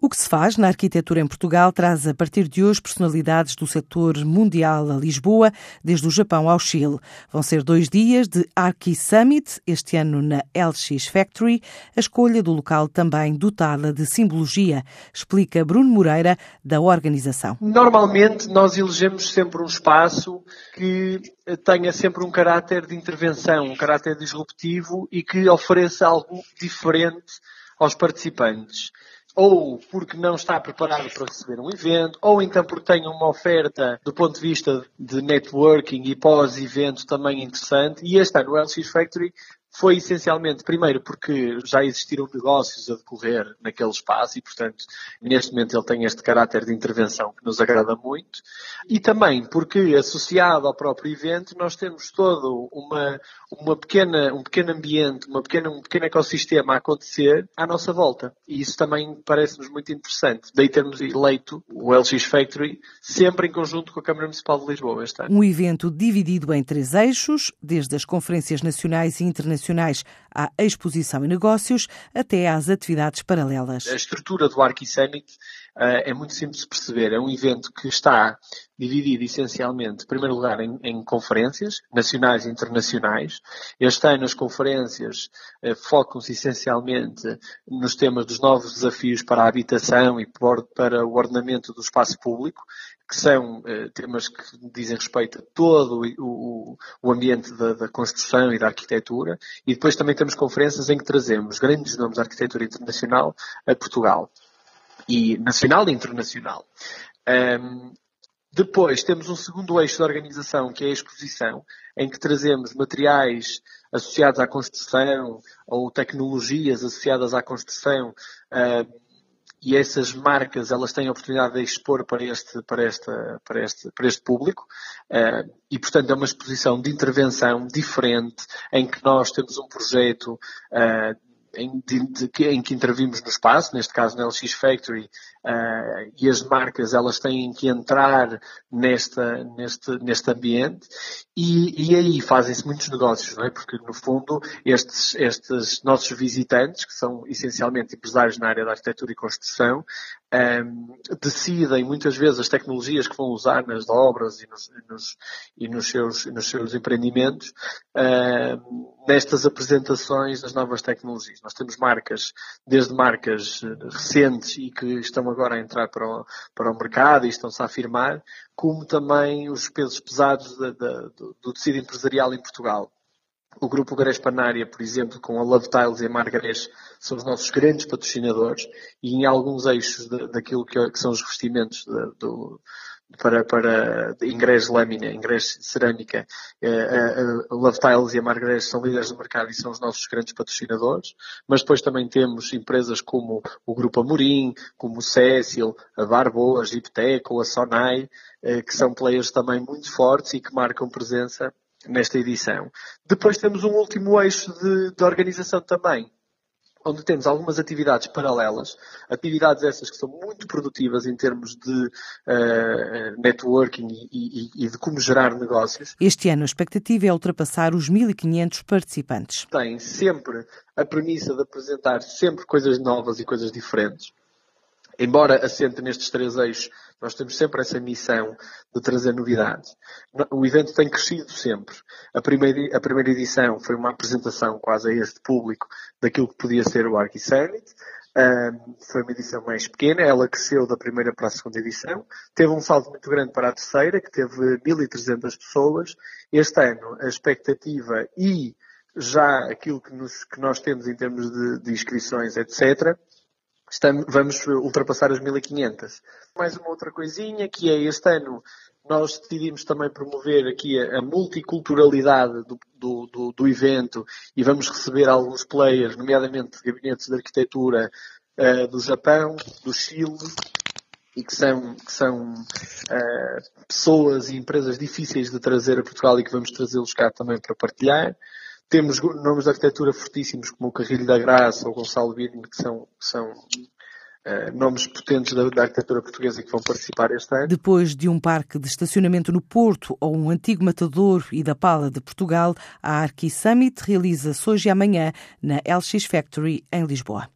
O que se faz na arquitetura em Portugal traz a partir de hoje personalidades do setor mundial a Lisboa, desde o Japão ao Chile. Vão ser dois dias de Archi Summit, este ano na LX Factory, a escolha do local também dotada de simbologia, explica Bruno Moreira, da organização. Normalmente nós elegemos sempre um espaço que tenha sempre um caráter de intervenção, um caráter disruptivo e que ofereça algo diferente aos participantes ou porque não está preparado para receber um evento, ou então porque tem uma oferta do ponto de vista de networking e pós-evento também interessante. E este ano o LX Factory foi essencialmente, primeiro, porque já existiram negócios a decorrer naquele espaço e, portanto, neste momento ele tem este caráter de intervenção que nos agrada muito. E também porque, associado ao próprio evento, nós temos todo uma, uma pequena, um pequeno ambiente, uma pequena, um pequeno ecossistema a acontecer à nossa volta. E isso também parece-nos muito interessante. Daí termos eleito o LX Factory sempre em conjunto com a Câmara Municipal de Lisboa este ano. Um evento dividido em três eixos, desde as conferências nacionais e internacionais internacionais à exposição e negócios, até às atividades paralelas. A estrutura do Arqui Summit uh, é muito simples de perceber. É um evento que está dividido essencialmente, em primeiro lugar, em, em conferências nacionais e internacionais. Este ano as conferências uh, focam-se essencialmente nos temas dos novos desafios para a habitação e para o ordenamento do espaço público que são uh, temas que dizem respeito a todo o, o ambiente da, da, construção e da arquitetura, e depois também temos conferências em que trazemos grandes nomes da arquitetura internacional a Portugal, e nacional e internacional. Um, depois temos um segundo eixo da organização, que é a exposição, em que trazemos materiais associados à construção ou tecnologias associadas à construção uh, e essas marcas elas têm a oportunidade de expor para este, para esta, para este, para este público uh, e portanto é uma exposição de intervenção diferente em que nós temos um projeto uh, em, de, de, em, que intervimos no espaço, neste caso na LX Factory, uh, e as marcas elas têm que entrar nesta, neste, neste ambiente e, e aí fazem-se muitos negócios, não é? Porque no fundo estes, estes nossos visitantes, que são essencialmente empresários na área da arquitetura e construção, um, decidem muitas vezes as tecnologias que vão usar nas obras e nos, e nos, e nos, seus, nos seus empreendimentos uh, nestas apresentações das novas tecnologias. Nós temos marcas, desde marcas recentes e que estão agora a entrar para o, para o mercado e estão-se a afirmar, como também os pesos pesados da, da, do, do tecido empresarial em Portugal. O grupo Grés Panária, por exemplo, com a Love Tiles e a Margrés, são os nossos grandes patrocinadores e em alguns eixos de, daquilo que, que, são os revestimentos de, do, para, para ingrés lâmina, ingrés cerâmica, a, a, a Love Tiles e a Margrés são líderes do mercado e são os nossos grandes patrocinadores, mas depois também temos empresas como o Grupo Amorim, como o Cecil, a Barbo, a Gipteco, a Sonai, eh, que são players também muito fortes e que marcam presença nesta edição. Depois temos um último eixo de, de organização também, onde temos algumas atividades paralelas, atividades essas que são muito produtivas em termos de uh, networking e, e, e, de como gerar negócios. Este ano a expectativa é ultrapassar os 1.500 participantes. Tem sempre a premissa de apresentar sempre coisas novas e coisas diferentes embora assente nestes três eixos, nós temos sempre essa missão de trazer novidades. O evento tem crescido sempre. A primeira, a primeira edição foi uma apresentação quase a este público daquilo que podia ser o Arqui Summit. Um, foi uma edição mais pequena, ela cresceu da primeira para a segunda edição, teve um salto muito grande para a terceira, que teve 1.300 pessoas. Este ano, a expectativa e já aquilo que, nos, que nós temos em termos de, de inscrições, etc., Estamos, vamos ultrapassar as 1500. Mais uma outra coisinha que é este ano nós decidimos também promover aqui a, multiculturalidade do, do, do, do, evento e vamos receber alguns players, nomeadamente gabinetes de arquitetura uh, do Japão, do Chile e que são, que são uh, pessoas e empresas difíceis de trazer a Portugal e que vamos trazê-los cá também para partilhar. Temos nomes de arquitetura fortíssimos como o Carrilho da Graça ou Gonçalo Birne, que são, são uh, nomes potentes da, da, arquitetura portuguesa que vão participar este ano. Depois de um parque de estacionamento no Porto ou um antigo matador e da Pala de Portugal, a Arqui Summit realiza-se hoje e amanhã na LX Factory em Lisboa.